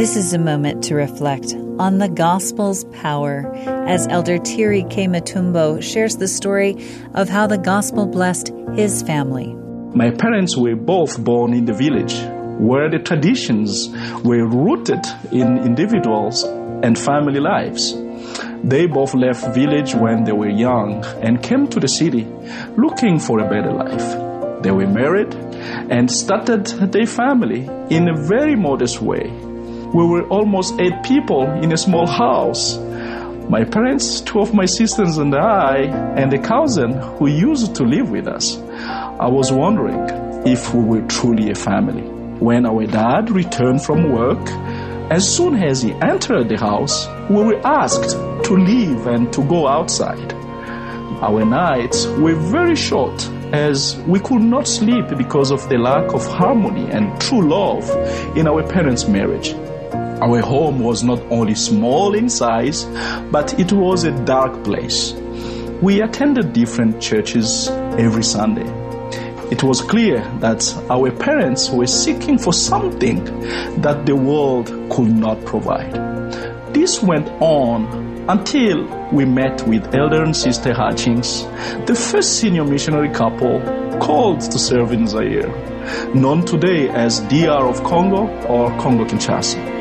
This is a moment to reflect on the gospel's power as Elder Thierry K. Mutombo shares the story of how the gospel blessed his family. My parents were both born in the village where the traditions were rooted in individuals and family lives. They both left village when they were young and came to the city looking for a better life. They were married and started their family in a very modest way. We were almost eight people in a small house. My parents, two of my sisters and I, and a cousin who used to live with us. I was wondering if we were truly a family. When our dad returned from work, as soon as he entered the house, we were asked to leave and to go outside. Our nights were very short as we could not sleep because of the lack of harmony and true love in our parents' marriage. Our home was not only small in size, but it was a dark place. We attended different churches every Sunday. It was clear that our parents were seeking for something that the world could not provide. This went on until we met with Elder and Sister Hutchings, the first senior missionary couple called to serve in Zaire, known today as DR of Congo or Congo Kinshasa.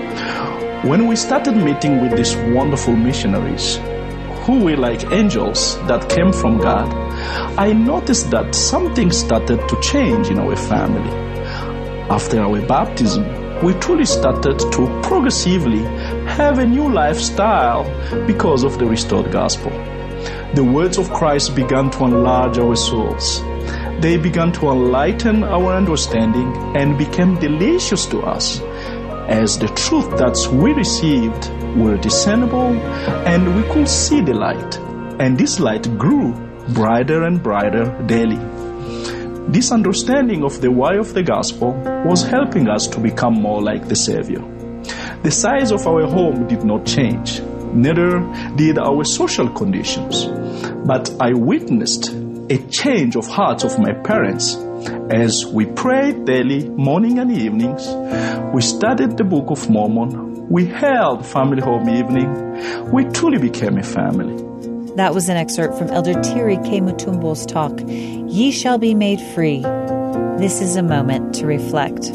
When we started meeting with these wonderful missionaries, who were like angels that came from God, I noticed that something started to change in our family. After our baptism, we truly started to progressively have a new lifestyle because of the restored gospel. The words of Christ began to enlarge our souls. They began to enlighten our understanding and became delicious to us as the truth that we received were discernible and we could see the light. And this light grew brighter and brighter daily. This understanding of the why of the gospel was helping us to become more like the Savior. The size of our home did not change, neither did our social conditions. But I witnessed a change of hearts of my parents as we prayed daily, morning and evenings. We studied the Book of Mormon. We held family home evening. We truly became a family. That was an excerpt from Elder Thierry K. Mutombo's talk, Ye Shall Be Made Free. This is a moment to reflect.